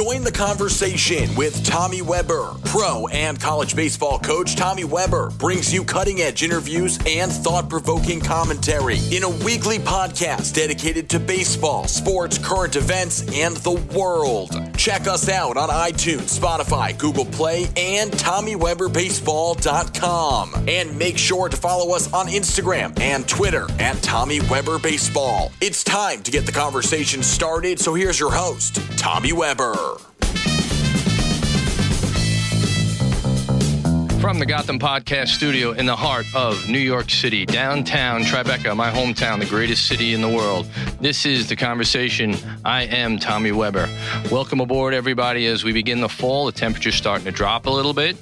Join the conversation with Tommy Weber. Pro and college baseball coach Tommy Weber brings you cutting edge interviews and thought provoking commentary in a weekly podcast dedicated to baseball, sports, current events, and the world. Check us out on iTunes, Spotify, Google Play, and TommyWeberBaseball.com. And make sure to follow us on Instagram and Twitter at Tommy Weber Baseball. It's time to get the conversation started, so here's your host, Tommy Weber. From the Gotham Podcast Studio in the heart of New York City, downtown Tribeca, my hometown, the greatest city in the world. This is The Conversation. I am Tommy Weber. Welcome aboard, everybody, as we begin the fall. The temperature's starting to drop a little bit.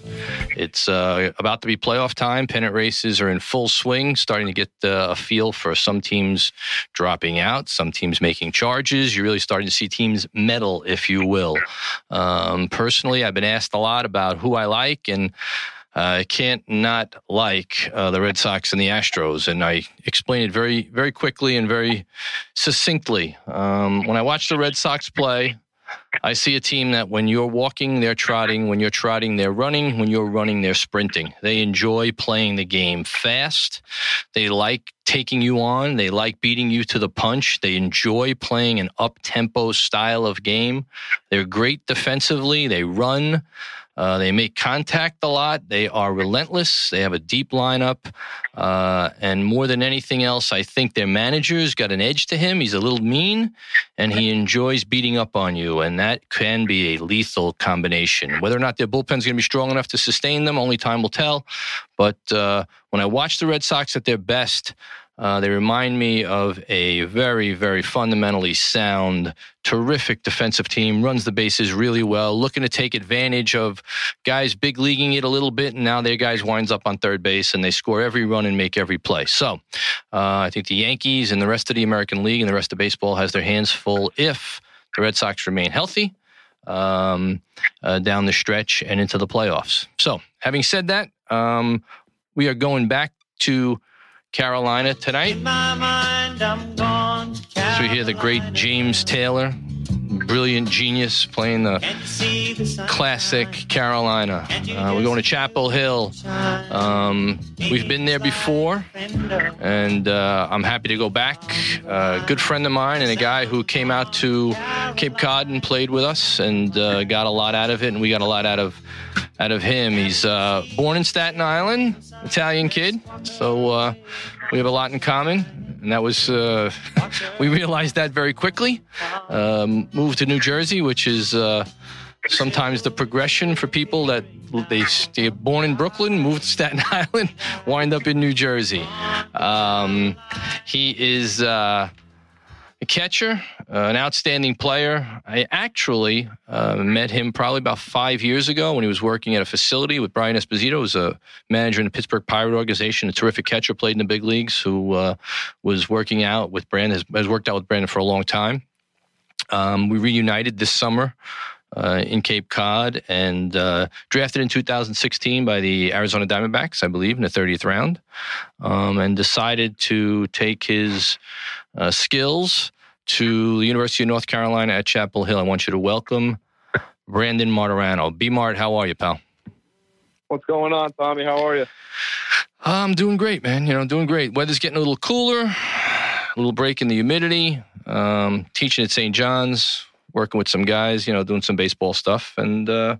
It's uh, about to be playoff time. Pennant races are in full swing, starting to get uh, a feel for some teams dropping out, some teams making charges. You're really starting to see teams medal, if you will. Um, personally, I've been asked a lot about who I like, and I can't not like uh, the Red Sox and the Astros, and I explain it very, very quickly and very succinctly. Um, when I watch the Red Sox play, I see a team that when you're walking, they're trotting. When you're trotting, they're running. When you're running, they're sprinting. They enjoy playing the game fast. They like taking you on. They like beating you to the punch. They enjoy playing an up tempo style of game. They're great defensively. They run. Uh, they make contact a lot. They are relentless. They have a deep lineup. Uh, and more than anything else, I think their manager's got an edge to him. He's a little mean and he enjoys beating up on you. And that can be a lethal combination. Whether or not their bullpen's going to be strong enough to sustain them, only time will tell. But uh, when I watch the Red Sox at their best, uh, they remind me of a very, very fundamentally sound, terrific defensive team. Runs the bases really well, looking to take advantage of guys big leaguing it a little bit, and now their guys winds up on third base and they score every run and make every play. So uh, I think the Yankees and the rest of the American League and the rest of baseball has their hands full if the Red Sox remain healthy. Um, uh, down the stretch and into the playoffs. So, having said that, um, we are going back to Carolina tonight. So we hear the great James Taylor, brilliant genius, playing the classic Carolina. Uh, we're going to Chapel Hill. Um, we've been there before, and uh, I'm happy to go back. Uh, good friend of mine and a guy who came out to Cape Cod and played with us and uh, got a lot out of it, and we got a lot out of out of him. He's uh, born in Staten Island, Italian kid, so uh, we have a lot in common. And that was, uh, we realized that very quickly. Um, moved to New Jersey, which is uh, sometimes the progression for people that they stay born in Brooklyn, moved to Staten Island, wind up in New Jersey. Um, he is uh, a catcher, an outstanding player. I actually uh, met him probably about five years ago when he was working at a facility with Brian Esposito, who's a manager in the Pittsburgh Pirate organization, a terrific catcher, played in the big leagues, who uh, was working out with Brandon, has, has, worked out with Brandon for a long time. Um, we reunited this summer. Uh, in Cape Cod and uh, drafted in 2016 by the Arizona Diamondbacks, I believe, in the 30th round, um, and decided to take his uh, skills to the University of North Carolina at Chapel Hill. I want you to welcome Brandon Martorano. B Mart, how are you, pal? What's going on, Tommy? How are you? I'm doing great, man. You know, doing great. Weather's getting a little cooler, a little break in the humidity. Um, teaching at St. John's, working with some guys, you know, doing some baseball stuff, and uh,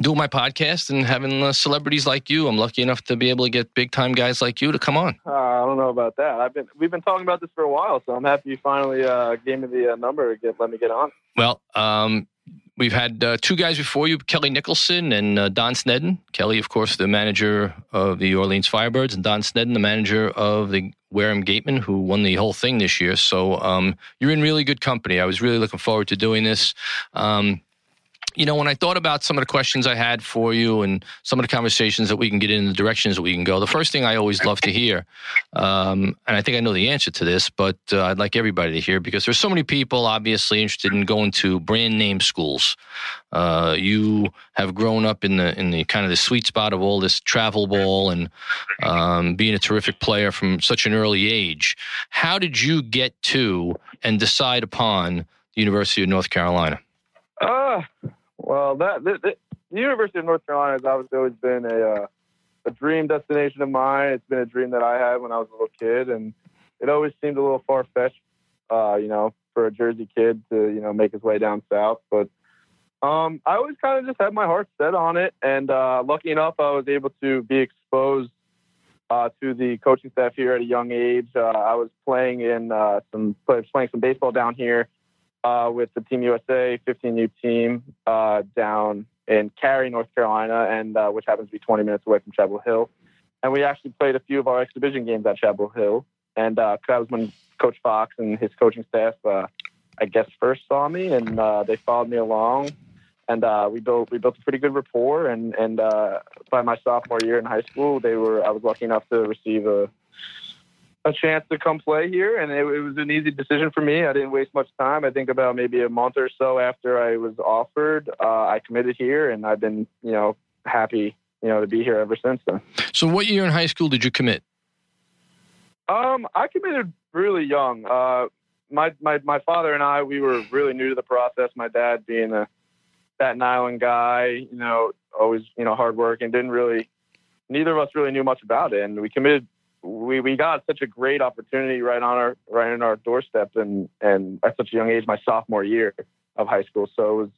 doing my podcast and having uh, celebrities like you. I'm lucky enough to be able to get big time guys like you to come on. Uh, I don't know about that. I've been we've been talking about this for a while, so I'm happy you finally uh, gave me the uh, number to get let me get on. Well, um, we've had uh, two guys before you, Kelly Nicholson and uh, Don Snedden. Kelly, of course, the manager of the Orleans Firebirds, and Don Snedden, the manager of the Wareham Gatemen, who won the whole thing this year. So um, you're in really good company. I was really looking forward to doing this. Um, you know, when I thought about some of the questions I had for you and some of the conversations that we can get in, the directions that we can go, the first thing I always love to hear, um, and I think I know the answer to this, but uh, I'd like everybody to hear because there's so many people obviously interested in going to brand name schools. Uh, you have grown up in the in the kind of the sweet spot of all this travel ball and um, being a terrific player from such an early age. How did you get to and decide upon the University of North Carolina? Uh, well, that, that the University of North Carolina has obviously always been a uh, a dream destination of mine. It's been a dream that I had when I was a little kid, and it always seemed a little far fetched, uh, you know, for a Jersey kid to you know make his way down south. But um, I always kind of just had my heart set on it, and uh, lucky enough, I was able to be exposed uh, to the coaching staff here at a young age. Uh, I was playing in uh, some playing some baseball down here uh, with the Team USA 15U team uh, down in Cary, North Carolina, and uh, which happens to be 20 minutes away from Chapel Hill. And we actually played a few of our exhibition games at Chapel Hill. And uh, that was when Coach Fox and his coaching staff, uh, I guess, first saw me, and uh, they followed me along. And we built we built a pretty good rapport. And and by my sophomore year in high school, they were I was lucky enough to receive a a chance to come play here, and it, it, was an easy decision for me. I didn't waste much time. I think about maybe a month or so after I was offered, uh, I committed here, and I've been, you know, happy, you know, to be here ever since then. So, what year in high school did you commit? Um, I committed really young. Uh, my my my father and I, we were really new to the process. My dad being a Staten Island guy, you know, always you know hardworking, didn't really. Neither of us really knew much about it, and we committed we, we got such a great opportunity right on our right on our doorstep and and at such a young age my sophomore year of high school. So it was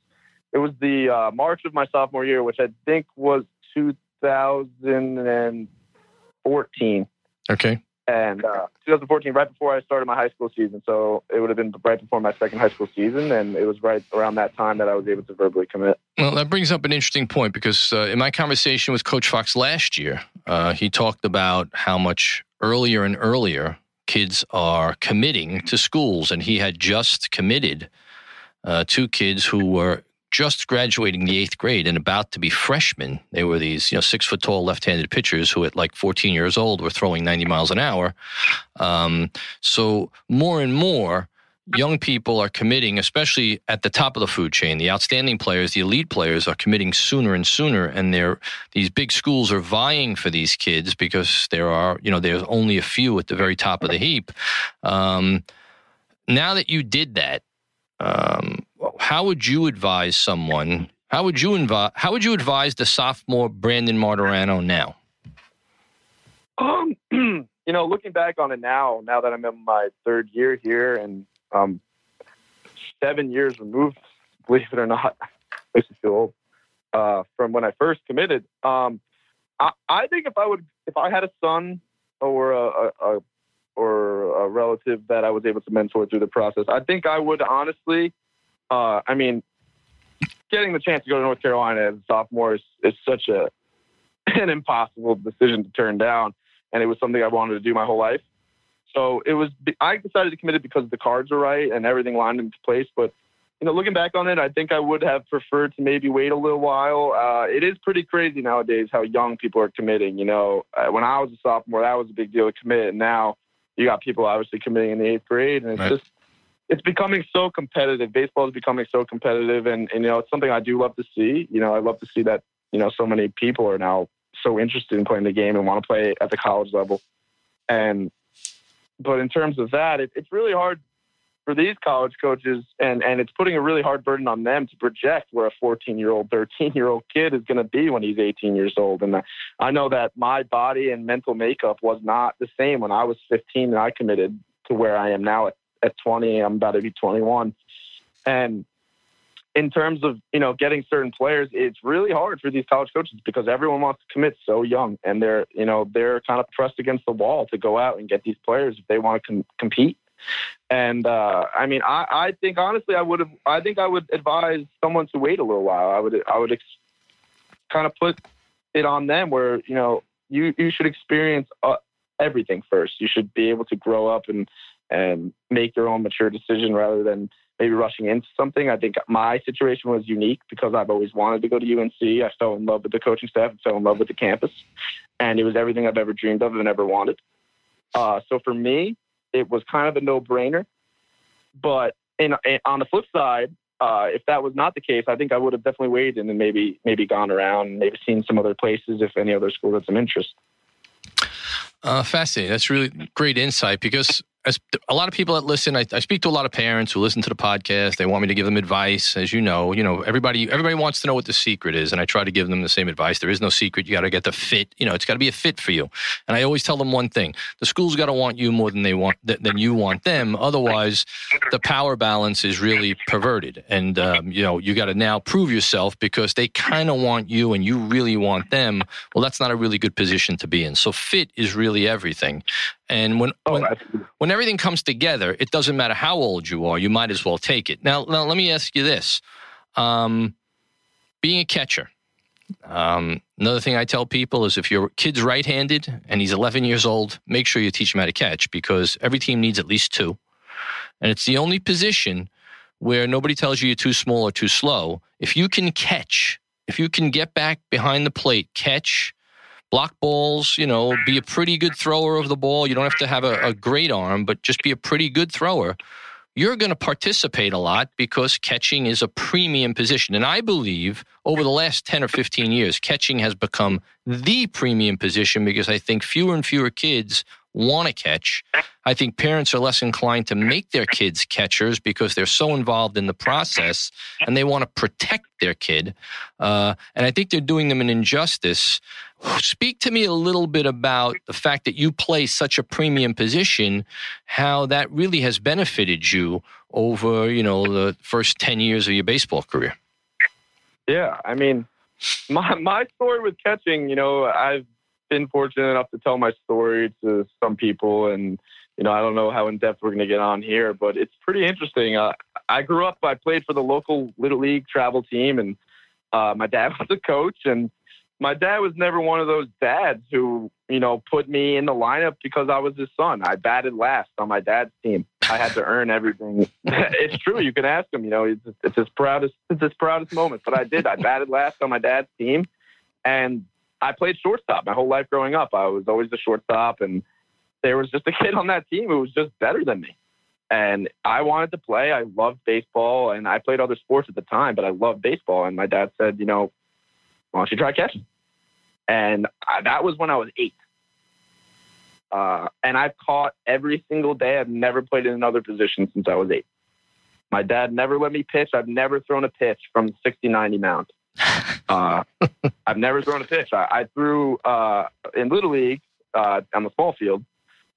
it was the uh, march of my sophomore year which i think was 2014 okay. And uh, 2014 right before i started my high school season. So it would have been right before my second high school season and it was right around that time that i was able to verbally commit. Well that brings up an interesting point because uh, in my conversation with coach fox last year uh, he talked about how much earlier and earlier kids are committing to schools, and he had just committed uh, two kids who were just graduating the eighth grade and about to be freshmen. They were these, you know, six foot tall left handed pitchers who, at like 14 years old, were throwing 90 miles an hour. Um, so more and more, young people are committing, especially at the top of the food chain. The outstanding players, the elite players, are committing sooner and sooner, and they're these big schools are vying for these kids because there are, you know, there's only a few at the very top of the heap. Um, now that you did that, um, how would you advise someone? How would you advise? How would you advise the sophomore Brandon Martorano now? Um, you know, looking back on it now, now that I'm in my third year here, and um, seven years removed, believe it or not, makes me feel old, uh, from when I first committed. Um, I, I, think if I would, if I had a son or a, a, a, or a relative that I was able to mentor through the process, I think I would honestly, uh, I mean, getting the chance to go to North Carolina as a sophomore is, is such a an impossible decision to turn down, and it was something I wanted to do my whole life. So it was, I decided to commit it because the cards were right and everything lined into place. But, you know, looking back on it, I think I would have preferred to maybe wait a little while. Uh, it is pretty crazy nowadays how young people are committing. You know, uh, when I was a sophomore, that was a big deal to commit. And now you got people obviously committing in the eighth grade. And it's right. just, it's becoming so competitive. Baseball is becoming so competitive. And, and, you know, it's something I do love to see. You know, I love to see that, you know, so many people are now so interested in playing the game and want to play at the college level. And but in terms of that, it, it's really hard for these college coaches, and and it's putting a really hard burden on them to project where a 14 year old, 13 year old kid is going to be when he's 18 years old. And I know that my body and mental makeup was not the same when I was 15 and I committed to where I am now at, at 20. I'm about to be 21, and in terms of you know getting certain players, it's really hard for these college coaches because everyone wants to commit so young, and they're you know they're kind of pressed against the wall to go out and get these players if they want to com- compete. And uh, I mean, I, I think honestly, I would have I think I would advise someone to wait a little while. I would I would ex- kind of put it on them where you know you you should experience uh, everything first. You should be able to grow up and and make your own mature decision rather than maybe rushing into something. I think my situation was unique because I've always wanted to go to UNC. I fell in love with the coaching staff and fell in love with the campus, and it was everything I've ever dreamed of and ever wanted. Uh, so for me, it was kind of a no-brainer. But in, in, on the flip side, uh, if that was not the case, I think I would have definitely waited and maybe maybe gone around, maybe seen some other places if any other school had some interest. Uh, fascinating. That's really great insight because as a lot of people that listen, I, I, speak to a lot of parents who listen to the podcast. They want me to give them advice. As you know, you know everybody everybody wants to know what the secret is, and I try to give them the same advice. There is no secret. You got to get the fit. You know, it's got to be a fit for you. And I always tell them one thing: the school's got to want you more than they want than you want them. Otherwise, the power balance is really perverted, and um, you know you got to now prove yourself because they kind of want you, and you really want them. Well, that's not a really good position to be in. So fit is really everything. And when oh, when, when everything comes together, it doesn't matter how old you are. You might as well take it. Now, now let me ask you this: um, being a catcher. Um, another thing I tell people is if your kid's right-handed and he's 11 years old, make sure you teach him how to catch because every team needs at least two, and it's the only position where nobody tells you you're too small or too slow. If you can catch, if you can get back behind the plate, catch, block balls, you know, be a pretty good thrower of the ball. You don't have to have a, a great arm, but just be a pretty good thrower. You're going to participate a lot because catching is a premium position. And I believe over the last 10 or 15 years, catching has become the premium position because I think fewer and fewer kids want to catch. I think parents are less inclined to make their kids catchers because they're so involved in the process and they want to protect their kid. Uh, and I think they're doing them an injustice. Speak to me a little bit about the fact that you play such a premium position, how that really has benefited you over, you know, the first 10 years of your baseball career. Yeah, I mean, my my story with catching, you know, I've been fortunate enough to tell my story to some people, and you know, I don't know how in depth we're going to get on here, but it's pretty interesting. Uh, I grew up, I played for the local little league travel team, and uh, my dad was a coach, and my dad was never one of those dads who, you know, put me in the lineup because I was his son. I batted last on my dad's team. I had to earn everything. it's true. You can ask him. You know, it's, it's his proudest, it's his proudest moment. But I did. I batted last on my dad's team, and I played shortstop my whole life growing up. I was always the shortstop, and there was just a kid on that team who was just better than me. And I wanted to play. I loved baseball, and I played other sports at the time, but I loved baseball. And my dad said, you know, why don't you try catching? And I, that was when I was eight. Uh, and I've caught every single day. I've never played in another position since I was eight. My dad never let me pitch. I've never thrown a pitch from 60, 90 mound. Uh, I've never thrown a pitch. I, I threw uh, in Little League uh, on the small field,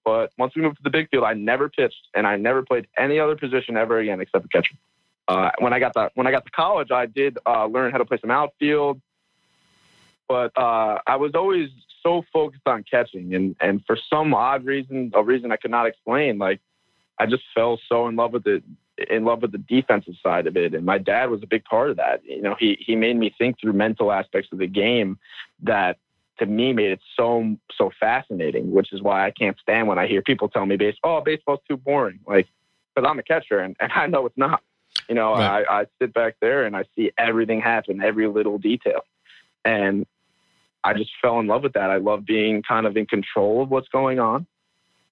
but once we moved to the big field, I never pitched and I never played any other position ever again except the catcher. Uh, when I got to when I got to college, I did uh, learn how to play some outfield, but uh, I was always so focused on catching, and and for some odd reason, a reason I could not explain, like I just fell so in love with it in love with the defensive side of it. And my dad was a big part of that. You know, he, he made me think through mental aspects of the game that to me made it so, so fascinating, which is why I can't stand when I hear people tell me, base, oh, baseball's too boring. Like, cause I'm a catcher and, and I know it's not, you know, right. I, I sit back there and I see everything happen, every little detail. And I just fell in love with that. I love being kind of in control of what's going on.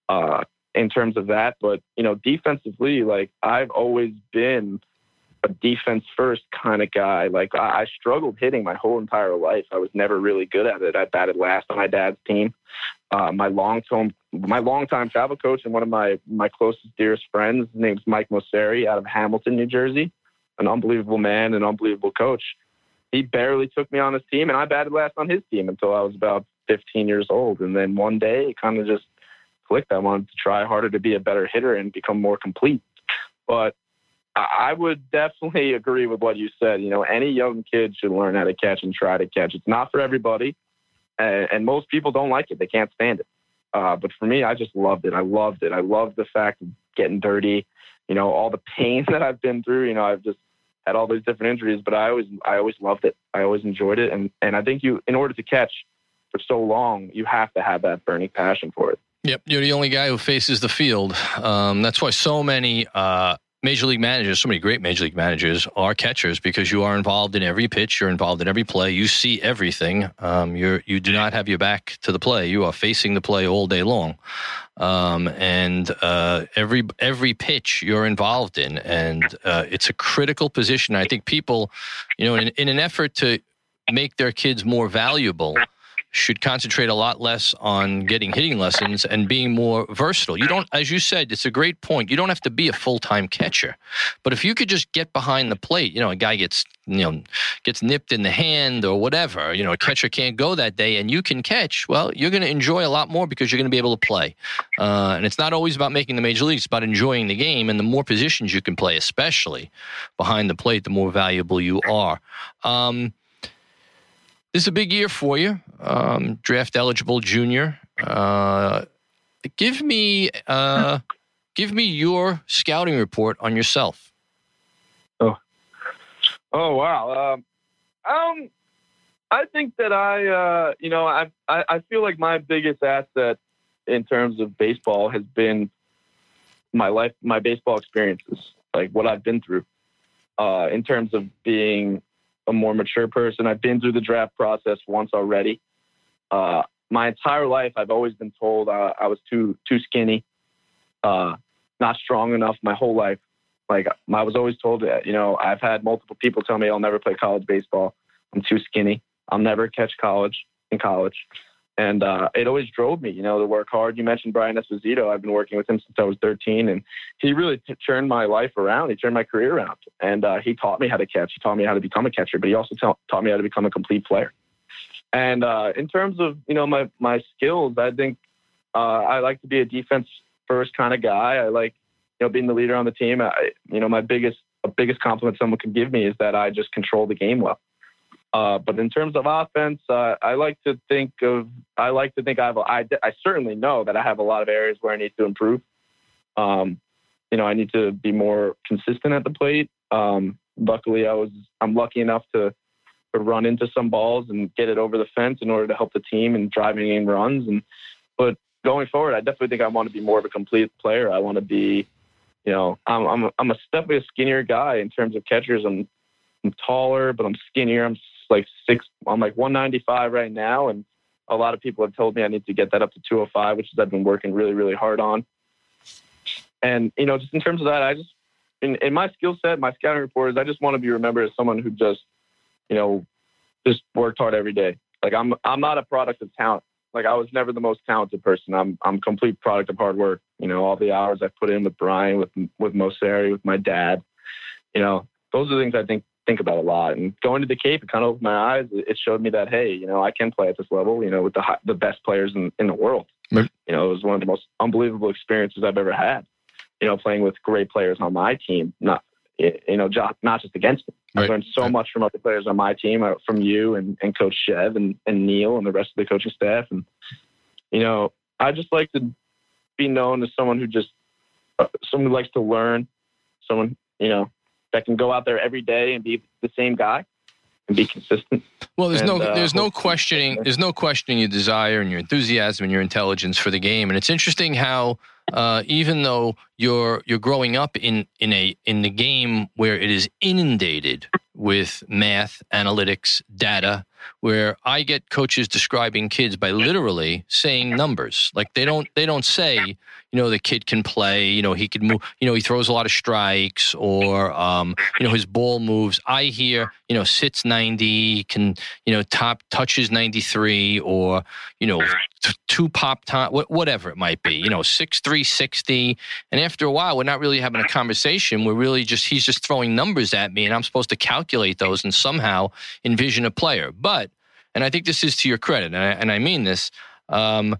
Uh, in terms of that. But, you know, defensively, like I've always been a defense first kind of guy. Like I, I struggled hitting my whole entire life. I was never really good at it. I batted last on my dad's team. Uh, my long term, my long time travel coach and one of my my closest dearest friends, his name's Mike Mosseri out of Hamilton, New Jersey. An unbelievable man, an unbelievable coach. He barely took me on his team, and I batted last on his team until I was about 15 years old. And then one day, it kind of just clicked. I wanted to try harder to be a better hitter and become more complete. But I would definitely agree with what you said. You know, any young kid should learn how to catch and try to catch. It's not for everybody, and most people don't like it. They can't stand it. Uh, but for me, I just loved it. I loved it. I loved the fact of getting dirty. You know, all the pain that I've been through. You know, I've just had all these different injuries, but I always, I always loved it. I always enjoyed it, and and I think you, in order to catch for so long, you have to have that burning passion for it. Yep, you're the only guy who faces the field. Um, that's why so many uh, major league managers, so many great major league managers, are catchers because you are involved in every pitch, you're involved in every play, you see everything. Um, you you do not have your back to the play; you are facing the play all day long, um, and uh, every every pitch you're involved in, and uh, it's a critical position. I think people, you know, in, in an effort to make their kids more valuable should concentrate a lot less on getting hitting lessons and being more versatile. You don't, as you said, it's a great point. You don't have to be a full time catcher, but if you could just get behind the plate, you know, a guy gets you know gets nipped in the hand or whatever, you know, a catcher can't go that day, and you can catch. Well, you're going to enjoy a lot more because you're going to be able to play. Uh, and it's not always about making the major leagues; it's about enjoying the game. And the more positions you can play, especially behind the plate, the more valuable you are. Um, this is a big year for you. Um, draft eligible junior. Uh, give me uh, give me your scouting report on yourself. Oh, oh wow. Um, um I think that I, uh, you know, I, I I feel like my biggest asset in terms of baseball has been my life, my baseball experiences, like what I've been through. Uh, in terms of being a more mature person. I've been through the draft process once already. Uh, my entire life, I've always been told uh, I was too too skinny, uh, not strong enough. My whole life, like I was always told that. You know, I've had multiple people tell me I'll never play college baseball. I'm too skinny. I'll never catch college in college. And uh, it always drove me, you know, to work hard. You mentioned Brian Esposito. I've been working with him since I was 13, and he really t- turned my life around. He turned my career around, and uh, he taught me how to catch. He taught me how to become a catcher, but he also ta- taught me how to become a complete player. And uh, in terms of you know my my skills, I think uh, I like to be a defense first kind of guy. I like you know being the leader on the team. I, you know my biggest biggest compliment someone can give me is that I just control the game well. Uh, but in terms of offense, uh, I like to think of I like to think I have a, I, I certainly know that I have a lot of areas where I need to improve. Um, you know, I need to be more consistent at the plate. Um, luckily, I was I'm lucky enough to to run into some balls and get it over the fence in order to help the team and driving in runs. And but going forward, I definitely think I want to be more of a complete player. I want to be, you know, I'm I'm I'm a definitely a skinnier guy in terms of catchers. I'm I'm taller, but I'm skinnier. I'm like six. I'm like 195 right now, and a lot of people have told me I need to get that up to 205, which is I've been working really, really hard on. And you know, just in terms of that, I just in, in my skill set, my scouting report is I just want to be remembered as someone who just, you know, just worked hard every day. Like I'm I'm not a product of talent. Like I was never the most talented person. I'm I'm complete product of hard work. You know, all the hours I put in with Brian, with with Mosseri, with my dad. You know, those are things I think think about a lot. And going to the Cape, it kind of opened my eyes. It showed me that hey, you know, I can play at this level. You know, with the high, the best players in, in the world. You know, it was one of the most unbelievable experiences I've ever had. You know, playing with great players on my team, not you know, not just against me. Right. I learned so right. much from other players on my team, uh, from you and, and Coach Chev and, and Neil and the rest of the coaching staff. And you know, I just like to be known as someone who just uh, someone who likes to learn, someone you know that can go out there every day and be the same guy and be consistent. Well, there's and, no uh, there's no questioning there's no questioning your desire and your enthusiasm and your intelligence for the game. And it's interesting how uh, even though you're you're growing up in in a in the game where it is inundated with math, analytics, data, where I get coaches describing kids by literally saying numbers. Like they don't they don't say you know the kid can play you know he could move you know he throws a lot of strikes or um, you know his ball moves. I hear you know sits 90 can you know top touches 93 or you know t- two pop time whatever it might be you know 6 360 and after a while we're not really having a conversation. We're really just he's just throwing numbers at me and i'm supposed to calculate those and somehow envision a player. But and i think this is to your credit and i, and I mean this um,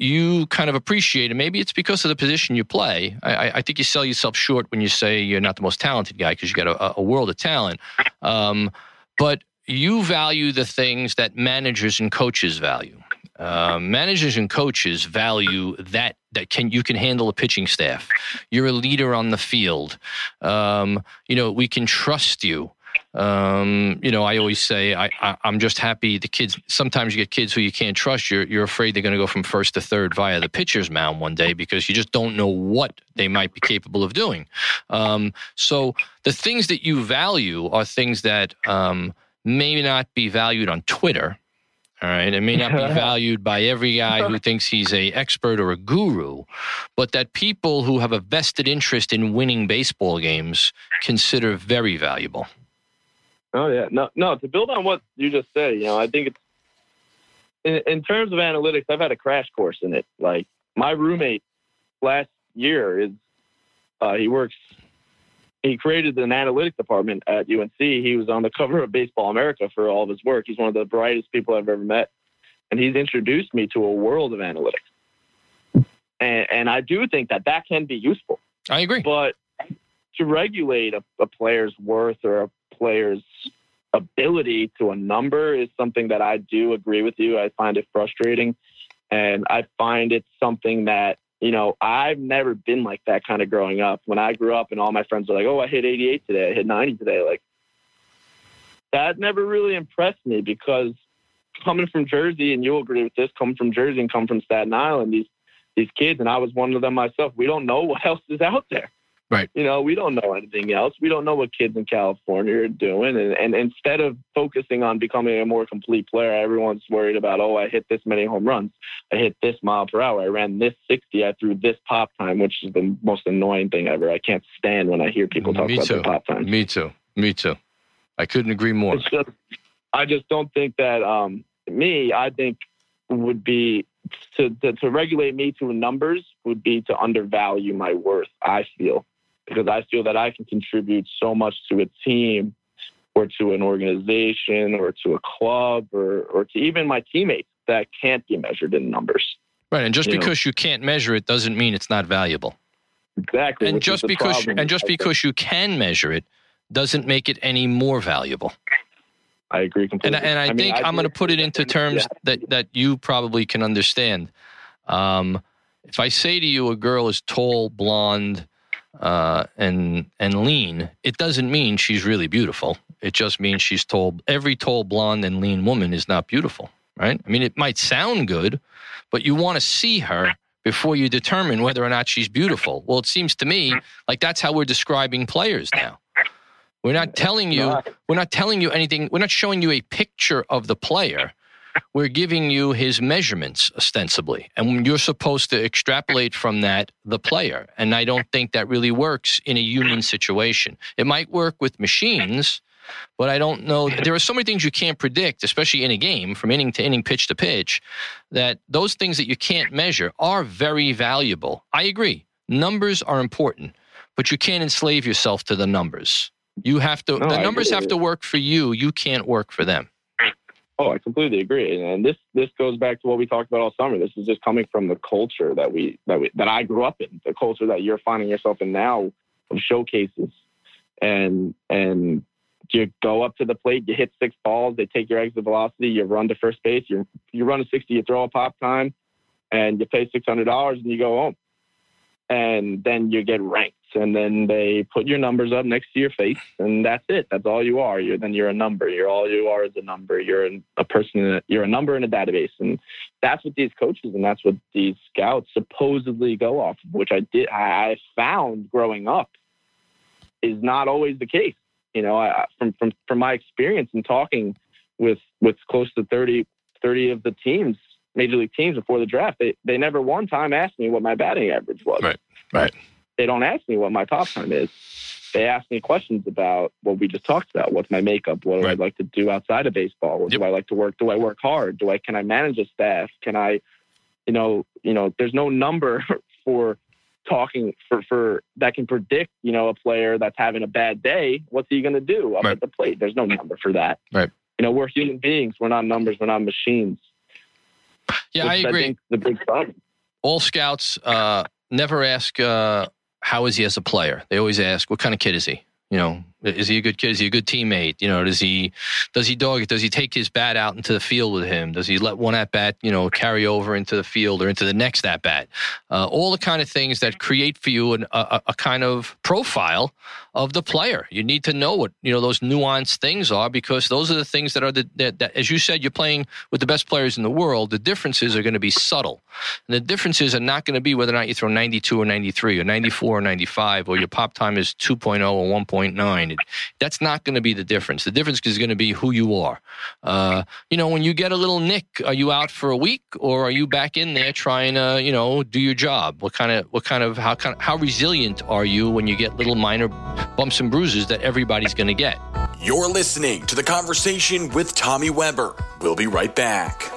you kind of appreciate it. Maybe it's because of the position you play. I, I think you sell yourself short when you say you're not the most talented guy because you got a, a, world of talent. Um, but you value the things that managers and coaches value. Uh, managers and coaches value that that can you can handle a pitching staff. You're a leader on the field. Um, you know we can trust you. Um, you know, I always say I, I, am just happy the kids. Sometimes you get kids who you can't trust. You're you're afraid they're going to go from first to third via the pitcher's mound one day because you just don't know what they might be capable of doing. Um, so the things that you value are things that um, may not be valued on Twitter. All right, it may not be valued by every guy who thinks he's a expert or a guru, but that people who have a vested interest in winning baseball games consider very valuable. Oh yeah, no, no. To build on what you just said, you know, I think it's in, in terms of analytics, I've had a crash course in it. Like my roommate last year is uh, he works. He created an analytics department at UNC. He was on the cover of Baseball America for all of his work. He's one of the brightest people I've ever met, and he's introduced me to a world of analytics. And, and I do think that that can be useful. I agree. But to regulate a, a player's worth or a player's ability to a number is something that I do agree with you. I find it frustrating. And I find it something that, you know, I've never been like that kind of growing up. When I grew up and all my friends were like, oh, I hit 88 today, I hit 90 today. Like, that never really impressed me because coming from Jersey, and you'll agree with this, coming from Jersey and come from Staten Island, these these kids, and I was one of them myself. We don't know what else is out there. Right. You know, we don't know anything else. We don't know what kids in California are doing. And, and instead of focusing on becoming a more complete player, everyone's worried about, oh, I hit this many home runs. I hit this mile per hour. I ran this 60. I threw this pop time, which is the most annoying thing ever. I can't stand when I hear people talk Me about too. pop time. Me too. Me too. I couldn't agree more. It's just, I just don't think that um, me, I think would be to, to, to regulate me to numbers would be to undervalue my worth, I feel, because I feel that I can contribute so much to a team or to an organization or to a club or, or to even my teammates that can't be measured in numbers. Right. And just You know. because you can't measure it doesn't mean it's not valuable. Exactly. And just because problem. and just I think- because you can measure it doesn't make it any more valuable. I agree completely. and I, mean, think I'm going to put it into terms yeah. that that you probably can understand. Um, if I say to you a girl is tall, blonde, uh, and and lean, it doesn't mean she's really beautiful. It just means she's tall. Every tall, blonde, and lean woman is not beautiful, right? I mean, it might sound good, but you want to see her before you determine whether or not she's beautiful. Well, it seems to me like that's how we're describing players now. We're not telling you we're not telling you anything. We're not showing you a picture of the player. We're giving you his measurements ostensibly. And you're supposed to extrapolate from that the player. And I don't think that really works in a human situation. It might work with machines, but I don't know. There are so many things you can't predict, especially in a game from inning to inning, pitch to pitch, that those things that you can't measure are very valuable. I agree. Numbers are important, but you can't enslave yourself to the numbers. You have to, No, the numbers have to work for you. You can't work for them. Oh, I completely agree. And this this goes back to what we talked about all summer. This is just coming from the culture that we that we that I grew up in, the culture that you're finding yourself in now of showcases. And and you go up to the plate, you hit six balls, they take your exit velocity, you run to first base, you you run a sixty, you throw a pop time, and you pay six hundred dollars and you go home. And then you get ranked. And then they put your numbers up next to your face, and that's it. That's all you are. You're then you're a number. You're all you are is a number. You're a person. A, you're a number in a database, and that's what these coaches and that's what these scouts supposedly go off of. Which I did. I, found growing up is not always the case. You know, I, from from from my experience in talking with with close to 30, 30 of the teams, major league teams before the draft, they they never one time asked me what my batting average was. Right, right. They don't ask me what my pop time is. They ask me questions about what we just talked about. What's my makeup? What do Right. I like to do outside of baseball? What Yep. do I like to work? Do I work hard? Do I can I manage a staff? Can I, you know, you know, there's no number for talking for for that can predict, you know, a player that's having a bad day. What's he going to do up Right. at the plate? There's no number for that. Right. You know, we're human beings. We're not numbers. We're not machines. Yeah, I agree. think the big problem. all scouts uh, never ask uh, how is he as a player. They always ask what kind of kid is he. You know, is he a good kid? Is he a good teammate? You know, does he does he dog it? Does he take his bat out into the field with him? Does he let one at bat you know carry over into the field or into the next at bat? Uh, all the kind of things that create for you an, a, a- kind of profile of the player. You need to know what you know those nuanced things are because those are the things that are the that, that as you said you're playing with the best players in the world. The differences are going to be subtle. And the differences are not going to be whether or not you throw 92 or 93 or 94 or 95 or your pop time is 2.0 or 1.9 disappointed. That's not going to be the difference. The difference is going to be who you are. Uh, you know, when you get a little nick, are you out for a week or are you back in there trying to, you know, do your job? What kind of, what kind of, how kind of, how resilient are you when you get little minor bumps and bruises that everybody's going to get? You're listening to the conversation with Tommy Weber. We'll be right back.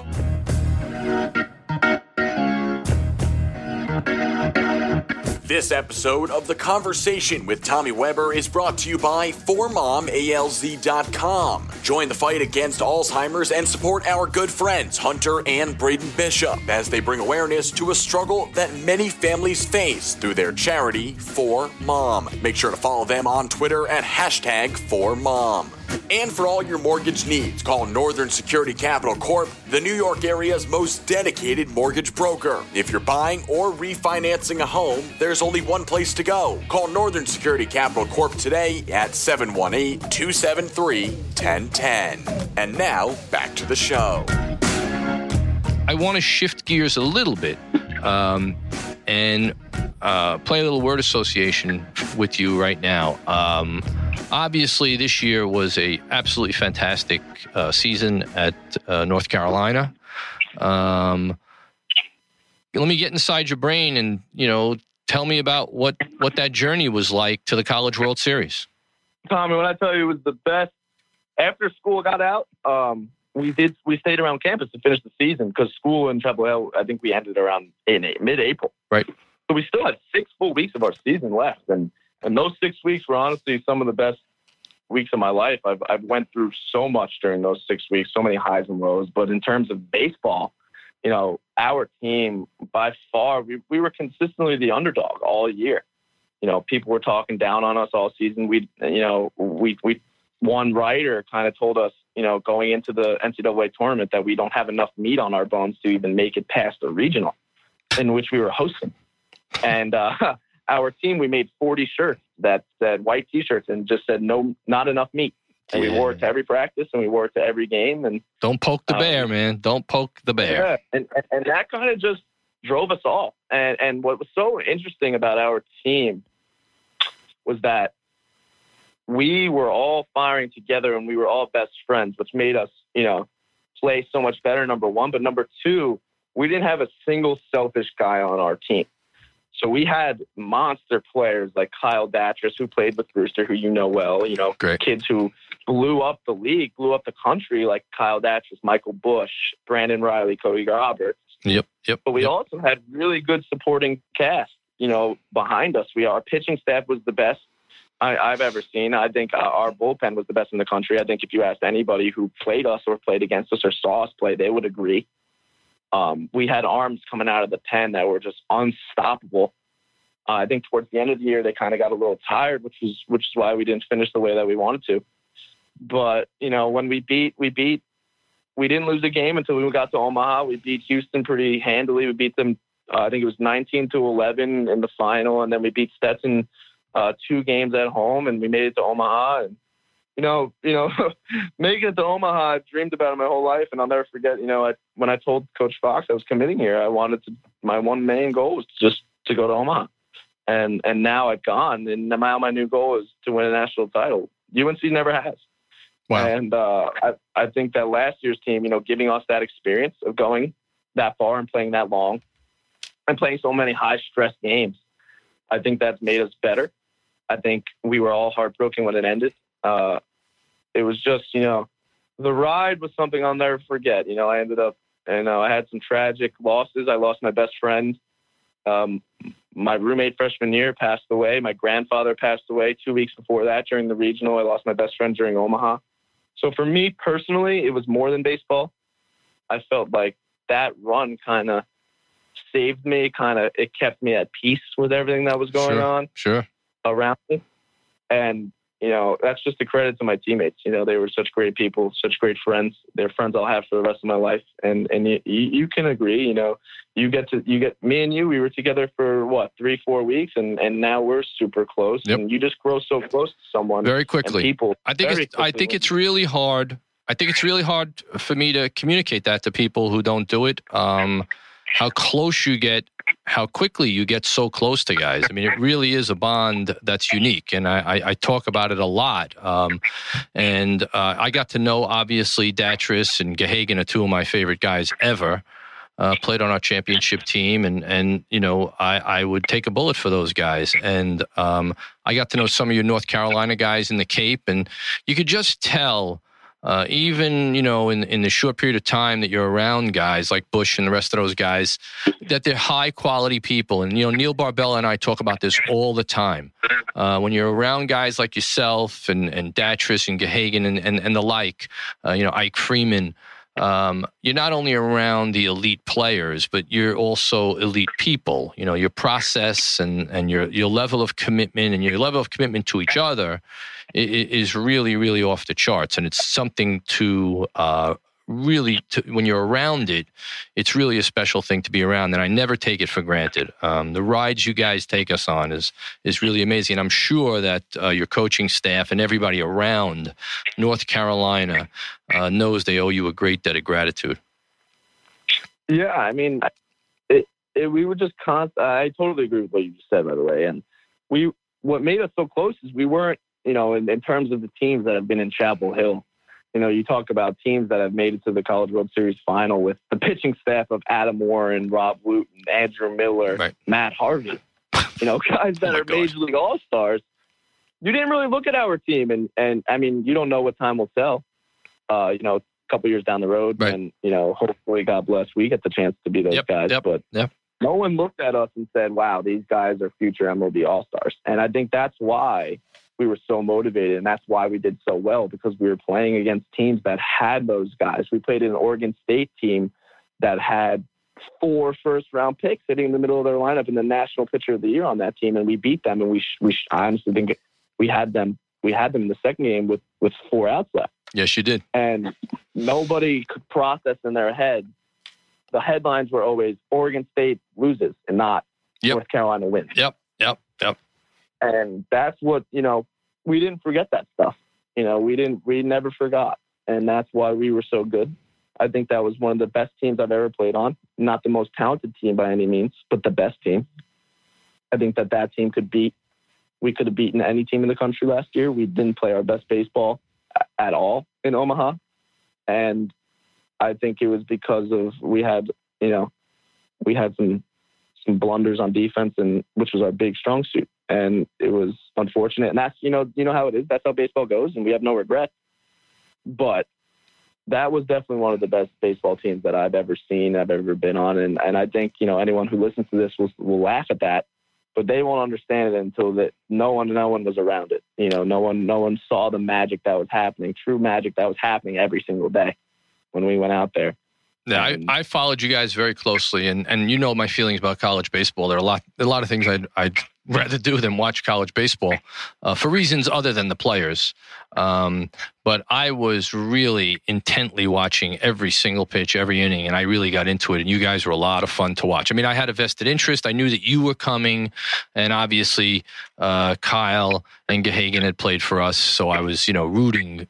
This episode of The Conversation with Tommy Weber is brought to you by 4momalz.com. Join the fight against Alzheimer's and support our good friends Hunter and Braden Bishop as they bring awareness to a struggle that many families face through their charity, For Mom. Make sure to follow them on Twitter at hashtag 4Mom. And for all your mortgage needs, call Northern Security Capital Corp, the New York area's most dedicated mortgage broker. If you're buying or refinancing a home, there's only one place to go. Call Northern Security Capital Corp today at 718 273 1010. And now, back to the show. I want to shift gears a little bit um, and uh, play a little word association with you right now. Um, obviously, this year was a absolutely fantastic uh, season at uh, North Carolina. Um, let me get inside your brain and you know tell me about what what that journey was like to the College World Series. Tommy, when I tell you it was the best after school got out, um, we did we stayed around campus to finish the season because school in Chapel Hill, I think we ended around in mid-April. Right. So we still had six full weeks of our season left, and and those six weeks were honestly some of the best weeks of my life. I've I've went through so much during those six weeks, so many highs and lows. But in terms of baseball, you know, our team by far we we were consistently the underdog all year. You know, people were talking down on us all season. We, you know, we we one writer kind of told us, you know, going into the NCAA tournament that we don't have enough meat on our bones to even make it past the regional, in which we were hosting. And uh, our team, we made 40 shirts that said white T-shirts and just said no, not enough meat. And yeah. we wore it to every practice and we wore it to every game. And don't poke the um, bear, man. Don't poke the bear. Yeah, and and that kind of just drove us all. And and what was so interesting about our team was that we were all firing together and we were all best friends, which made us, you know, play so much better. Number one, but number two, we didn't have a single selfish guy on our team. So we had monster players like Kyle Datres, who played with Brewster, who you know well. You know, Great. kids who blew up the league, blew up the country, like Kyle Datres, Michael Busch, Brandon Riley, Cody Roberts. Yep, yep. But we yep. also had really good supporting cast. You know, behind us, we our pitching staff was the best I, have ever seen. I think our bullpen was the best in the country. I think if you asked anybody who played us or played against us or saw us play, they would agree. Um, we had arms coming out of the pen that were just unstoppable. Uh, I think towards the end of the year they kind of got a little tired, which is which is why we didn't finish the way that we wanted to. But you know, when we beat, we beat. We didn't lose the game until we got to Omaha. We beat Houston pretty handily. We beat them. Uh, I think it was 19 to 11 in the final, and then we beat Stetson uh, two games at home, and we made it to Omaha. And you know, you know, making it to Omaha, I've dreamed about it my whole life, and I'll never forget. You know, I, when I told Coach Fox I was committing here, I wanted to. My one main goal was just to go to Omaha, and and now I've gone, and now my new goal is to win a national title. UNC never has. Wow. And uh, I I think that last year's team, you know, giving us that experience of going that far and playing that long, and playing so many high stress games, I think that's made us better. I think we were all heartbroken when it ended. Uh, it was just, you know, the ride was something I'll never forget. You know, I ended up, you know, I had some tragic losses. I lost my best friend. Um, my roommate freshman year passed away. My grandfather passed away two weeks before that during the regional. I lost my best friend during Omaha. So for me personally, it was more than baseball. I felt like that run kind of saved me, kind of it kept me at peace with everything that was going sure, on. Sure around me. And, you know, that's just a credit to my teammates. You know, they were such great people, such great friends. They're friends I'll have for the rest of my life. And and you, you can agree, you know, you get to you get me and you, we were together for what, three, four weeks and, and now we're super close. Yep. And you just grow so close to someone. Very quickly. people I think it's I think it's really hard. I think it's really hard for me to communicate that to people who don't do it. Um, how close you get how quickly you get so close to guys. I mean, it really is a bond that's unique, and I, I, I talk about it a lot. Um, and uh, I got to know obviously Datres and Gahagan are two of my favorite guys ever. Uh, played on our championship team, and and you know I, I would take a bullet for those guys. And um, I got to know some of your North Carolina guys in the Cape, and you could just tell uh, even you know in in the short period of time that you're around guys like Busch and the rest of those guys, that they're high quality people. And you know Neil Barbella and I talk about this all the time. Uh, when you're around guys like yourself and and Datres and Gahagan and and, and the like, uh, you know Ike Freeman um, you're not only around the elite players, but you're also elite people. You know, your process and, and your, your level of commitment and your level of commitment to each other is really, really off the charts. And it's something to uh, really to, when you're around it it's really a special thing to be around and i never take it for granted um, the rides you guys take us on is is really amazing And i'm sure that uh, your coaching staff and everybody around north carolina uh, knows they owe you a great debt of gratitude yeah i mean it, it, we were just i totally agree with what you just said by the way and we what made us so close is we weren't you know in, in terms of the teams that have been in chapel hill you know, you talk about teams that have made it to the College World Series final with the pitching staff of Adam Warren, Rob Wooten, Andrew Miller, right. Matt Harvey. You know, guys that oh are major league all stars. You didn't really look at our team, and and I mean, you don't know what time will tell. Uh, you know, a couple years down the road, right. and you know, hopefully, God bless, we get the chance to be those yep, guys. Yep, but yep. no one looked at us and said, "Wow, these guys are future MLB all stars," and I think that's why we were so motivated, and that's why we did so well because we were playing against teams that had those guys. We played an Oregon State team that had four first round picks sitting in the middle of their lineup in the national pitcher of the year on that team, and we beat them. And we, we I honestly think we had them. We had them in the second game with with four outs left. Yes, you did. And nobody could process in their head. The headlines were always Oregon State loses and not yep. North Carolina wins. Yep. Yep. Yep. And that's what, you know, we didn't forget that stuff. You know, we didn't, we never forgot. And that's why we were so good. I think that was one of the best teams I've ever played on. Not the most talented team by any means, but the best team. I think that that team could beat, we could have beaten any team in the country last year. We didn't play our best baseball at all in Omaha. And I think it was because of, we had, you know, we had some, some blunders on defense and which was our big strong suit and it was unfortunate. And that's you know you know how it is. That's how baseball goes, and we have no regrets. But that was definitely one of the best baseball teams that I've ever seen, I've ever been on, and and I think you know anyone who listens to this will will laugh at that, but they won't understand it until that no one no one was around it. You know, no one no one saw the magic that was happening, true magic that was happening every single day when we went out there. Yeah, I, I followed you guys very closely, and, and you know my feelings about college baseball. There are a lot a lot of things I'd, I'd rather do than watch college baseball uh, for reasons other than the players. Um, but I was really intently watching every single pitch, every inning, and I really got into it. And you guys were a lot of fun to watch. I mean, I had a vested interest. I knew that you were coming, and obviously uh, Kyle and Gahagan had played for us, so I was, you know, rooting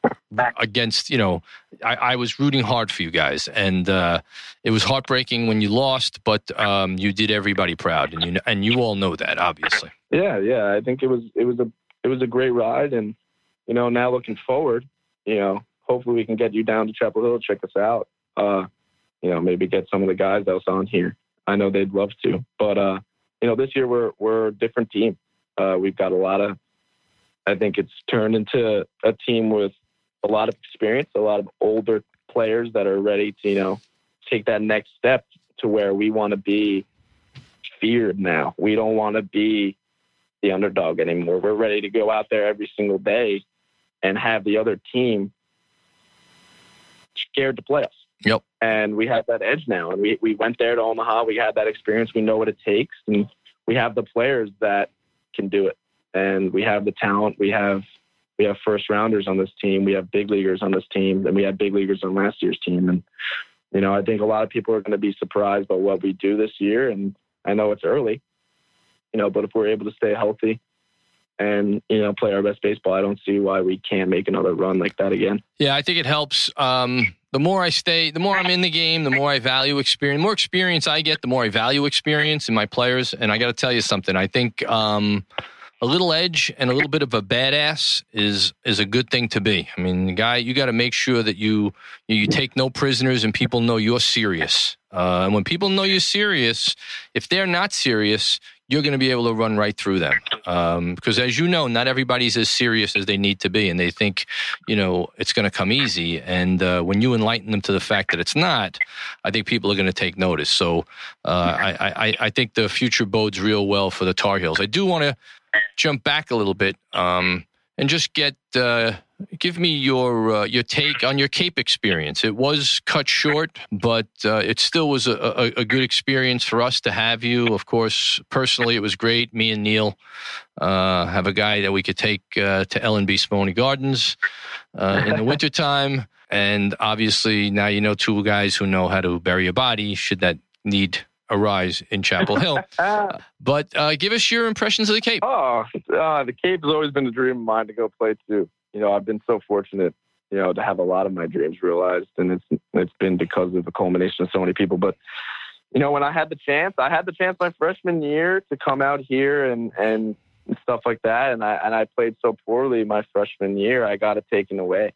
against. You know, I, I was rooting hard for you guys, and uh, it was heartbreaking when you lost, but um, you did everybody proud, and you and you all know that, obviously. Yeah, yeah. I think it was it was a it was a great ride, and you know now looking forward, you know hopefully we can get you down to Chapel Hill, check us out. Uh, you know maybe get some of the guys else on here. I know they'd love to, but uh, you know this year we're we're a different team. Uh, we've got a lot of. I think it's turned into a team with a lot of experience, a lot of older players that are ready to you know take that next step to where we want to be feared now. We don't want to be the underdog anymore. We're ready to go out there every single day and have the other team scared to play us. Yep. And we have that edge now. And we, we went there to Omaha. We had that experience. We know what it takes. And we have the players that can do it. And we have the talent. We have we have first rounders on this team. We have big leaguers on this team. And we had big leaguers on last year's team. And you know, I think a lot of people are going to be surprised by what we do this year. And I know it's early, you know, but if we're able to stay healthy and you know play our best baseball, I don't see why we can't make another run like that again. Yeah, I think it helps. Um, the more I stay, the more I'm in the game, the more I value experience. The more experience I get, the more I value experience in my players. And I got to tell you something. I think um, a little edge and a little bit of a badass is is a good thing to be. I mean, the guy, you got to make sure that you you take no prisoners and people know you're serious. Uh, and when people know you're serious, if they're not serious, you're going to be able to run right through them. Um, because as you know, not everybody's as serious as they need to be, and they think, you know, it's going to come easy. And uh, when you enlighten them to the fact that it's not, I think people are going to take notice. So uh, I, I, I think the future bodes real well for the Tar Heels. I do want to jump back a little bit um, and just get uh, give me your uh, your take on your Cape experience. It was cut short, but uh, it still was a, a, a, good experience for us to have you. Of course, personally, it was great. Me and Neil uh, have a guy that we could take uh, to L&B Spumoni Gardens uh, in the wintertime. And obviously, now you know two guys who know how to bury a body should that need arise in Chapel Hill. but uh, give us your impressions of the Cape. Oh, uh, the Cape has always been a dream of mine to go play to. You know, I've been so fortunate, you know, to have a lot of my dreams realized, and it's it's been because of the culmination of so many people. But you know, when I had the chance, I had the chance my freshman year to come out here and and stuff like that, and I and I played so poorly my freshman year, I got it taken away,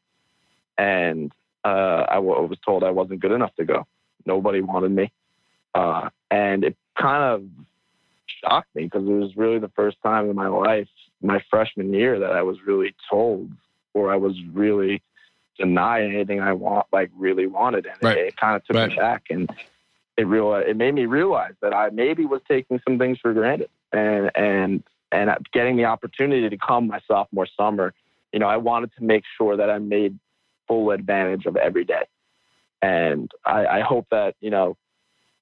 and uh, I was told I wasn't good enough to go. Nobody wanted me. Uh, and it kind of shocked me because it was really the first time in my life, my freshman year, that I was really told or I was really denied anything I want, like really wanted. And right. it, it kind of took right. me back. And it real it made me realize that I maybe was taking some things for granted. And, and, and getting the opportunity to come my sophomore summer, you know, I wanted to make sure that I made full advantage of every day. And I, I hope that, you know,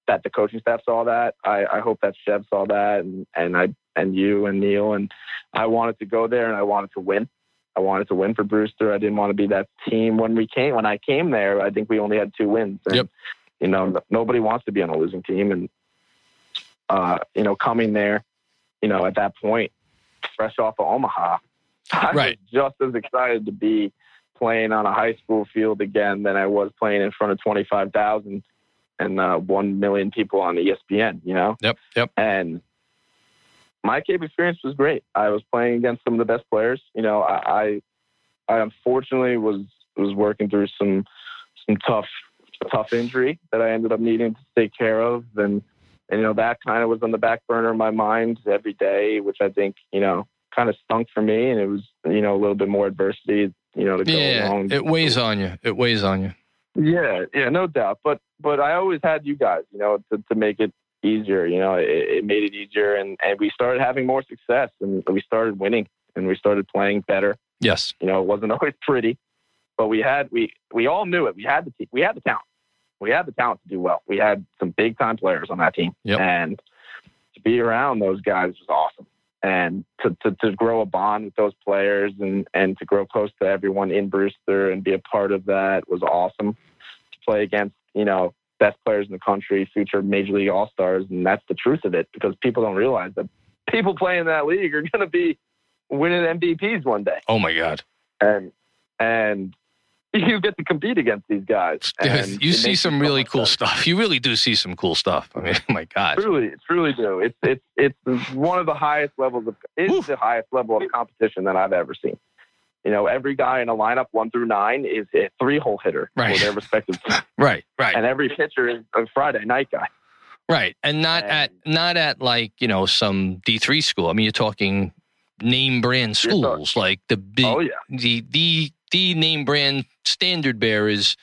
that the coaching staff saw that. I, I hope that Chev saw that, and and I and you and Neil and I wanted to go there and I wanted to win. I wanted to win for Brewster. I didn't want to be that team when we came. When I came there, I think we only had two wins. And, yep. You know, nobody wants to be on a losing team, and uh, you know, coming there, you know, at that point, fresh off of Omaha, I right. was just as excited to be playing on a high school field again than I was playing in front of twenty five thousand and uh, one million people on ESPN. You know. Yep. Yep. And my Cape experience was great. I was playing against some of the best players. You know, I, I, I unfortunately was was working through some some tough tough injury that I ended up needing to take care of, and and you know that kind of was on the back burner of my mind every day, which I think you know kind of stunk for me, and it was you know a little bit more adversity, you know, to go yeah, along. It weighs on you. It weighs on you. Yeah, yeah, no doubt. But but I always had you guys, you know, to, to make it easier. You know, it, it made it easier, and and we started having more success, and we started winning, and we started playing better. Yes. You know, it wasn't always pretty, but we had we we all knew it. We had the we had the talent. We had the talent to do well. We had some big time players on that team, yep. and to be around those guys was awesome. And to, to, to grow a bond with those players and, and to grow close to everyone in Brewster and be a part of that was awesome. To play against, you know, best players in the country, future major league all stars, and that's the truth of it because people don't realize that people playing that league are going to be winning MVPs one day. Oh my god! And and you get to compete against these guys. And you see some really cool sense. stuff. You really do see some cool stuff. I mean, oh my God. Truly, truly do. It's it's it's one of the highest levels of it's the highest level of competition that I've ever seen. You know, every guy in a lineup one through nine is a three hole hitter right. for their respective team. right, right. And every pitcher is a Friday night guy. Right. And not and, at not at like, you know, some D three school. I mean you're talking name brand schools talking, like the big oh, yeah. the the the name brand standard bearers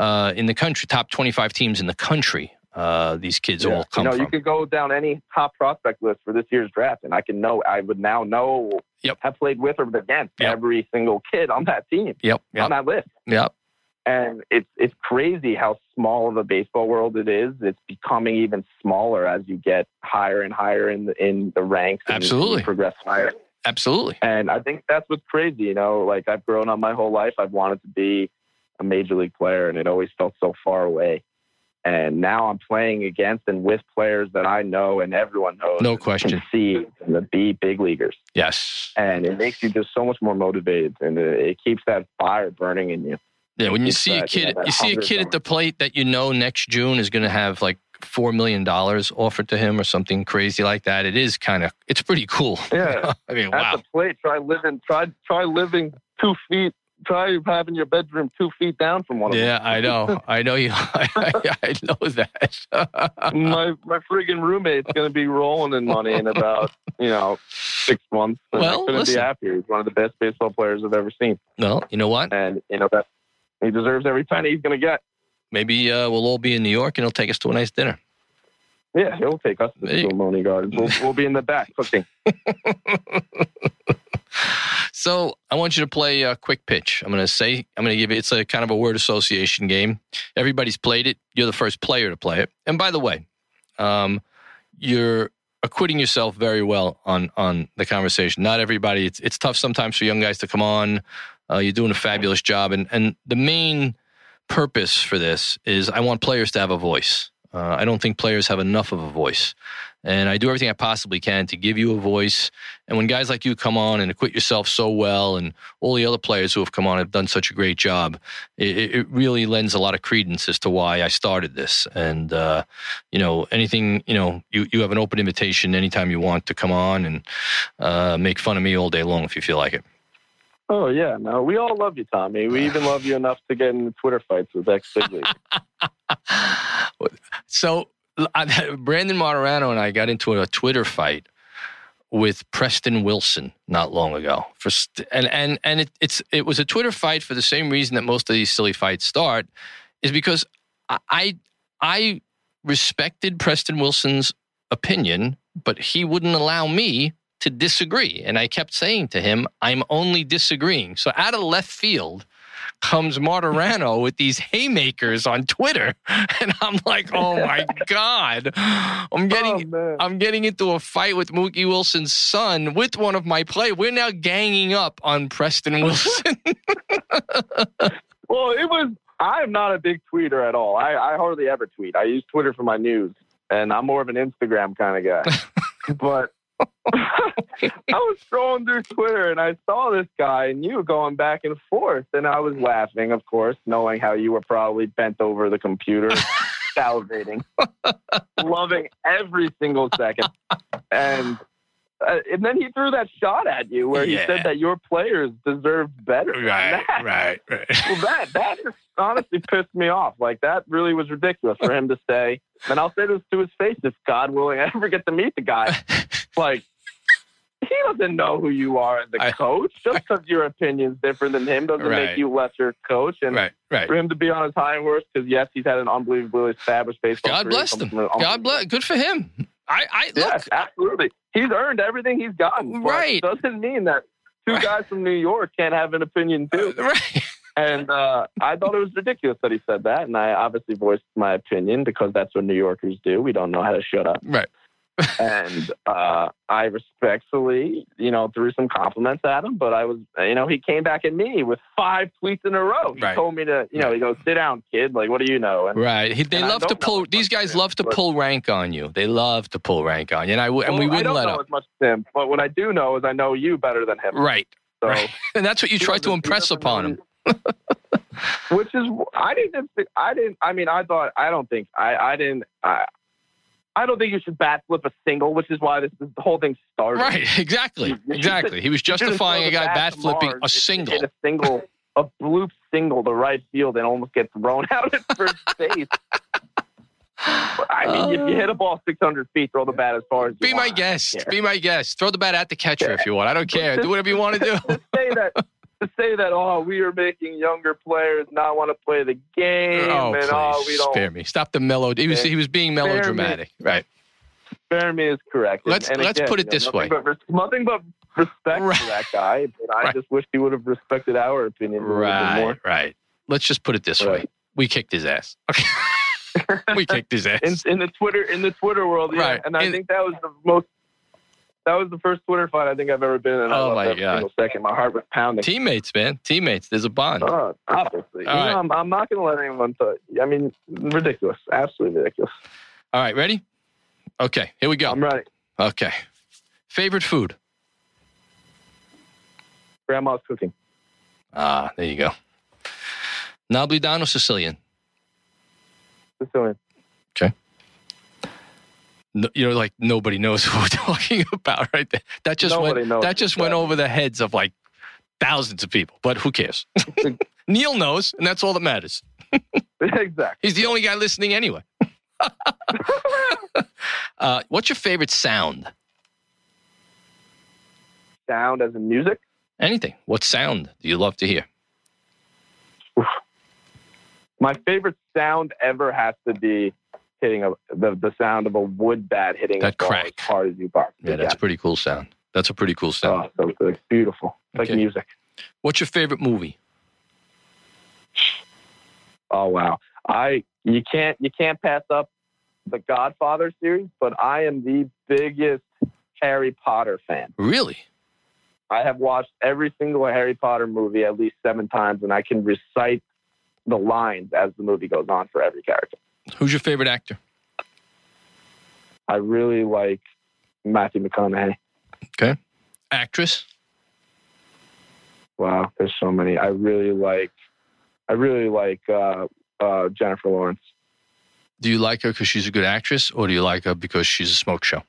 uh, in the country, top 25 teams in the country. Uh, these kids yeah. all come you know, from. You could go down any top prospect list for this year's draft, and I can know. I would now know. Yep. Have played with or against yep. every single kid on that team. Yep. yep. On that list. Yep. And it's it's crazy how small of a baseball world it is. It's becoming even smaller as you get higher and higher in the in the ranks. Absolutely. And progress higher. Absolutely. And I think that's what's crazy. You know, like I've grown up my whole life. I've wanted to be a major league player, and it always felt so far away. And now I'm playing against and with players that I know and everyone knows. No question. see the be big leaguers. Yes. And it makes you just so much more motivated, and it keeps that fire burning in you. Yeah, when you see uh, that, a kid, you, know, you see a kid at the plate that you know next June is going to have like four million dollars offered to him or something crazy like that. It is kind of it's pretty cool. Yeah, I mean, at wow. the plate, try living, try try living two feet try having your bedroom two feet down from one of Yeah, I know. I know you. I, I know that. My my friggin' roommate's gonna be rolling in money in about you know six months. Well, I couldn't listen. be happier. He's one of the best baseball players I've ever seen, well, you know what? and you know that he deserves every penny he's gonna get. Maybe uh, we'll all be in New York and he'll take us to a nice dinner. Yeah, he'll take us to the Spumoni Gardens. We'll, we'll be in the back cooking. So I want you to play a quick pitch. I'm going to say, I'm going to give you, it's a kind of a word association game. Everybody's played it. You're the first player to play it. And by the way, um, you're acquitting yourself very well on on the conversation. Not everybody. It's it's tough sometimes for young guys to come on. Uh, you're doing a fabulous job, and and the main purpose for this is I want players to have a voice. Uh, I don't think players have enough of a voice, and I do everything I possibly can to give you a voice. And when guys like you come on and acquit yourself so well, and all the other players who have come on have done such a great job, it, it really lends a lot of credence as to why I started this. And uh, you know, anything you know, you you have an open invitation anytime you want to come on and uh, make fun of me all day long if you feel like it. Oh yeah, no, we all love you, Tommy. We even love you enough to get in Twitter fights with ex big league. so I, Brandon Martorano and I got into a Twitter fight with Preston Wilson not long ago. For and and and it, it's it was a Twitter fight for the same reason that most of these silly fights start, is because I, I respected Preston Wilson's opinion, but he wouldn't allow me to disagree, and I kept saying to him, "I'm only disagreeing." So out of left field comes Martorano with these haymakers on Twitter, and I'm like, "Oh my god!" I'm getting oh. I'm getting into a fight with Mookie Wilson's son with one of my play. We're now ganging up on Preston Wilson. Well, it was. I'm not a big tweeter at all. I, I hardly ever tweet. I use Twitter for my news, and I'm more of an Instagram kind of guy. but I was scrolling through Twitter and I saw this guy and you going back and forth, and I was laughing, of course, knowing how you were probably bent over the computer, salivating, loving every single second, and. Uh, and then he threw that shot at you where he said that your players deserved better. than that. right, right. Well, that that just honestly pissed me off. Like that really was ridiculous for him to say. And I'll say this to his face: if God willing, I ever get to meet the guy, like he doesn't know who you are as a I- coach. Just because your opinion's different than him doesn't Right. make you lesser coach. And right, right. for him to be on his high horse, because yes, he's had an unbelievably established baseball. God career, bless him. God bless. Good for him. I, I look. Yes, absolutely. He's earned everything he's gotten. Right. Doesn't mean that two Right. guys from New York can't have an opinion too. Uh, right. And uh, I thought it was ridiculous that he said that. And I obviously voiced my opinion because that's what New Yorkers do. We don't know how to shut up. Right. And uh, I respectfully, you know, threw some compliments at him. But I was, you know, he came back at me with five tweets in a row. He Right. told me to, you know, he goes, sit down, kid. Like, what do you know? And Right. He, they love to pull. These guys love to pull rank on you. They love to pull rank on you, and I w- and we Well, I wouldn't don't let know up. as much as him. But what I do know is I know you better than him. Right. So. Right. And that's what you He try to impress upon him. Which is, I didn't, think- I didn't, I mean, I thought, I don't think, I, I didn't, I, I don't think you should bat flip a single, which is why this, this the whole thing started. Right. Exactly. Exactly. He was justifying a guy bat bat flipping Mars a single. A single, a bloop single to right field and almost get thrown out at first base. I mean, if you hit a uh, ball 600 feet, throw the bat as far as you Be my guest. Be my guest. Throw the bat at the catcher if you want. I don't care. Do whatever you want to do. say that to say that oh we are making younger players not want to play the game Oh, and oh we please don't spare me. Stop the mellow. He was he was being me. melodramatic. Right. spare me is correct. Let's- and let's again, put it you know, this nothing way. but nothing but respect Right. for that guy, but I Right. just wish he would have respected our opinion a little Right. more. Right. Let's just put it this way. We kicked his ass. Okay. we kicked his ass. In, in the Twitter in the Twitter world, yeah. Right. And I In- think that was the most. That was the first Twitter fight I think I've ever been in. I Oh, my God. second. My heart was pounding. Teammates, man. Teammates. There's a bond. Oh, obviously. All know. I'm, I'm not going to let anyone I mean, ridiculous. Absolutely ridiculous. All right. Ready? Okay. Here we go. I'm ready. Okay. Favorite food? Grandma's cooking. Ah, there you go. Napolitano Sicilian. Sicilian. No, you know, like nobody knows who we're talking about right. That just Nobody went. knows That just went over the heads of like thousands of people, but who cares? Neil knows, and that's all that matters. exactly. He's the only guy listening anyway. uh, what's your favorite sound? Sound as in music? Anything. What sound do you love to hear? My favorite sound ever has to be hitting a the, the sound of a wood bat hitting That a crack. as hard as you bark. Yeah, that's a pretty cool sound. That's a pretty cool sound. Oh, so it's beautiful. It's like music. What's your favorite movie? Oh wow. I you can't you can't pass up the Godfather series, but I am the biggest Harry Potter fan. Really? I have watched every single Harry Potter movie at least seven times, and I can recite the lines as the movie goes on for every character. Who's your favorite actor? I really like Matthew McConaughey. Okay. Actress? Wow, there's so many. I really like, I really like uh, uh, Jennifer Lawrence. Do you like her because she's a good actress, or do you like her because she's a smoke show?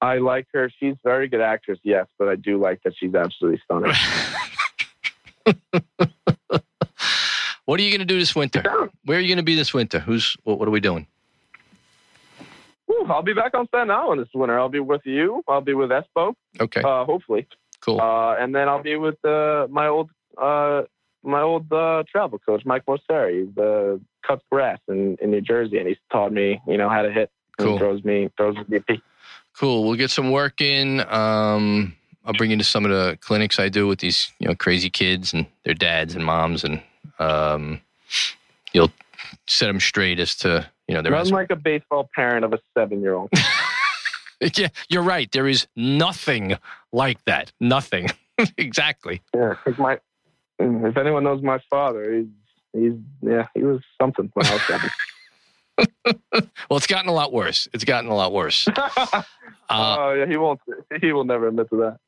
I like her. She's a very good actress, yes, but I do like that she's absolutely stunning. what are you going to do this winter? Where are you going to be this winter? Who's what, what are we doing? Whew, I'll be back on Staten Island this winter. I'll be with you. I'll be with Espo, Okay, uh, hopefully, cool. uh, and then I'll be with uh, my old uh, my old uh, travel coach, Mike Moseri. He's uh, cuts grass in, in New Jersey, and he's taught me, you know, how to hit. and Cool. throws me throws me BP. Cool. We'll get some work in. Um, I'll bring you to some of the clinics I do with these, you know, crazy kids and their dads and moms, and um, you'll set them straight as to, you know, their. Run like a baseball parent of a seven year old. yeah, you're right. There is nothing like that. Nothing. exactly. Yeah, my if anyone knows my father, he's he's yeah, he was something when I was seven. Well, it's gotten a lot worse. It's gotten a lot worse. Uh, oh yeah, he won't. He will never admit to that.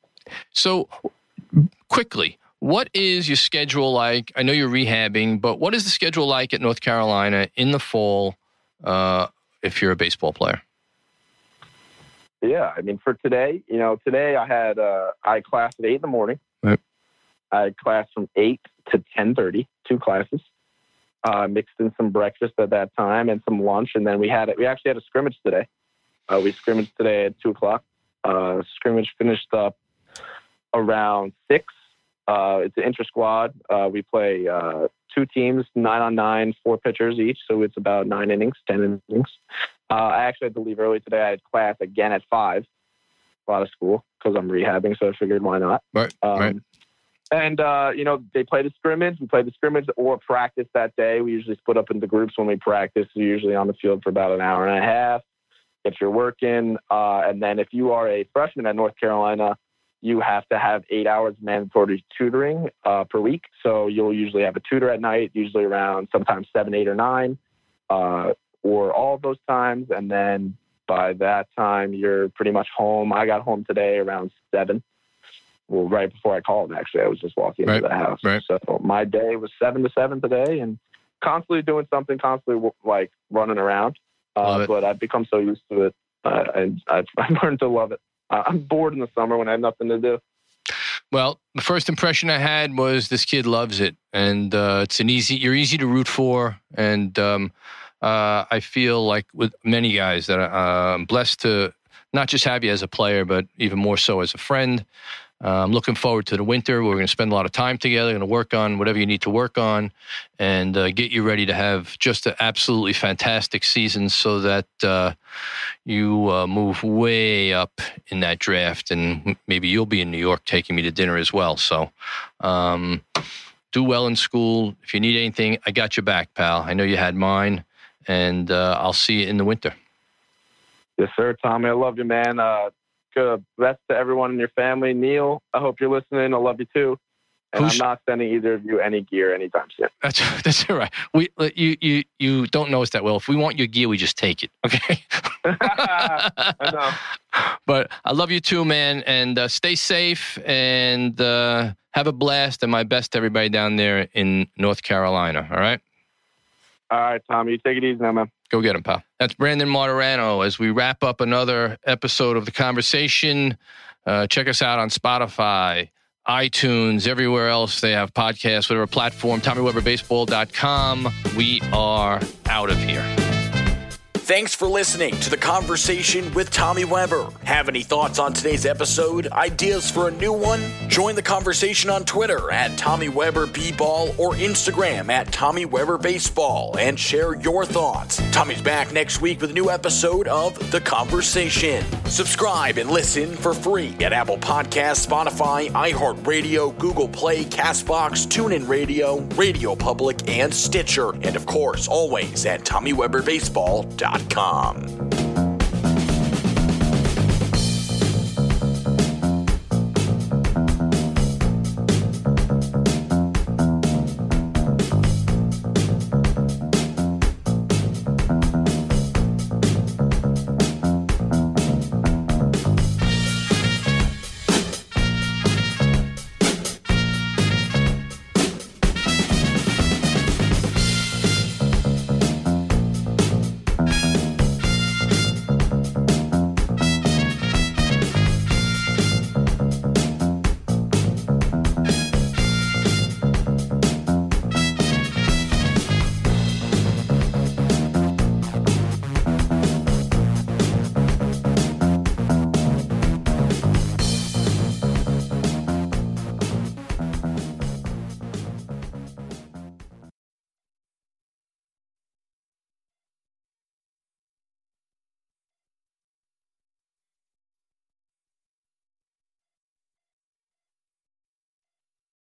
So, quickly, what is your schedule like? I know you're rehabbing, but what is the schedule like at North Carolina in the fall uh, if you're a baseball player? Yeah, I mean, for today, you know, today I had uh, I had class at eight in the morning. Right. I had class from eight to ten thirty, two classes. Uh, mixed in some breakfast at that time and some lunch, and then we had it. We actually had a scrimmage today. Uh, we scrimmaged today at two o'clock. Uh, scrimmage finished up around six. Uh, it's an inter squad. Uh, we play uh, two teams, nine on nine, four pitchers each, so it's about nine innings, ten innings. Uh, I actually had to leave early today. I had class again at five, a lot of school because I'm rehabbing, so I figured why not. Right, Um, right. And uh, you know, they play the scrimmage. We play the scrimmage or practice that day. We usually split up into groups when we practice. We're usually on the field for about an hour and a half. If you're working, uh, and then if you are a freshman at North Carolina, you have to have eight hours mandatory tutoring uh, per week. So you'll usually have a tutor at night, usually around sometimes seven, eight, or nine, uh, or all of those times. And then by that time, you're pretty much home. I got home today around seven. Well, right before I called, actually, I was just walking Right, into the house. right. So my day was seven to seven today, and constantly doing something, constantly like running around. Uh, but I've become so used to it, uh, and I've, I've learned to love it. Uh, I'm bored in the summer when I have nothing to do. Well, the first impression I had was this kid loves it, and uh, it's an easy. You're easy to root for, and um, uh, I feel like with many guys that I- I'm blessed to not just have you as a player, but even more so as a friend. I'm looking forward to the winter. We're going to spend a lot of time together. Going to work on whatever you need to work on, and uh, get you ready to have just an absolutely fantastic season, so that uh, you uh, move way up in that draft, and maybe you'll be in New York taking me to dinner as well. So, um, do well in school. If you need anything, I got your back, pal. I know you had mine, and uh, I'll see you in the winter. Yes, sir, Tommy. I love you, man. Uh, good best to everyone in your family. Neil, I hope you're listening. I love you too. And Who's- I'm not sending either of you any gear anytime soon. That's that's all right. We uh, you you you don't know us that well. If we want your gear, we just take it. Okay. I know. But I love you too, man, and uh, stay safe and uh, have a blast. And my best to everybody down there in North Carolina. All right. All right, Tommy. You take it easy now, man. Go get him, pal. That's Brandon Martorano. As we wrap up another episode of the conversation, uh, check us out on Spotify, iTunes, everywhere else they have podcasts, whatever platform, TommyWeberBaseball.com. We are out of here. Thanks for listening to the conversation with Tommy Weber. Have any thoughts on today's episode? Ideas for a new one? Join the conversation on Twitter at Tommy Weber B-Ball or Instagram at Tommy Weber Baseball and share your thoughts. Tommy's back next week with a new episode of The Conversation. Subscribe and listen for free at Apple Podcasts, Spotify, iHeartRadio, Google Play, Castbox, TuneIn Radio, Radio Public, and Stitcher. And of course, always at TommyWeberBaseball.com dot com.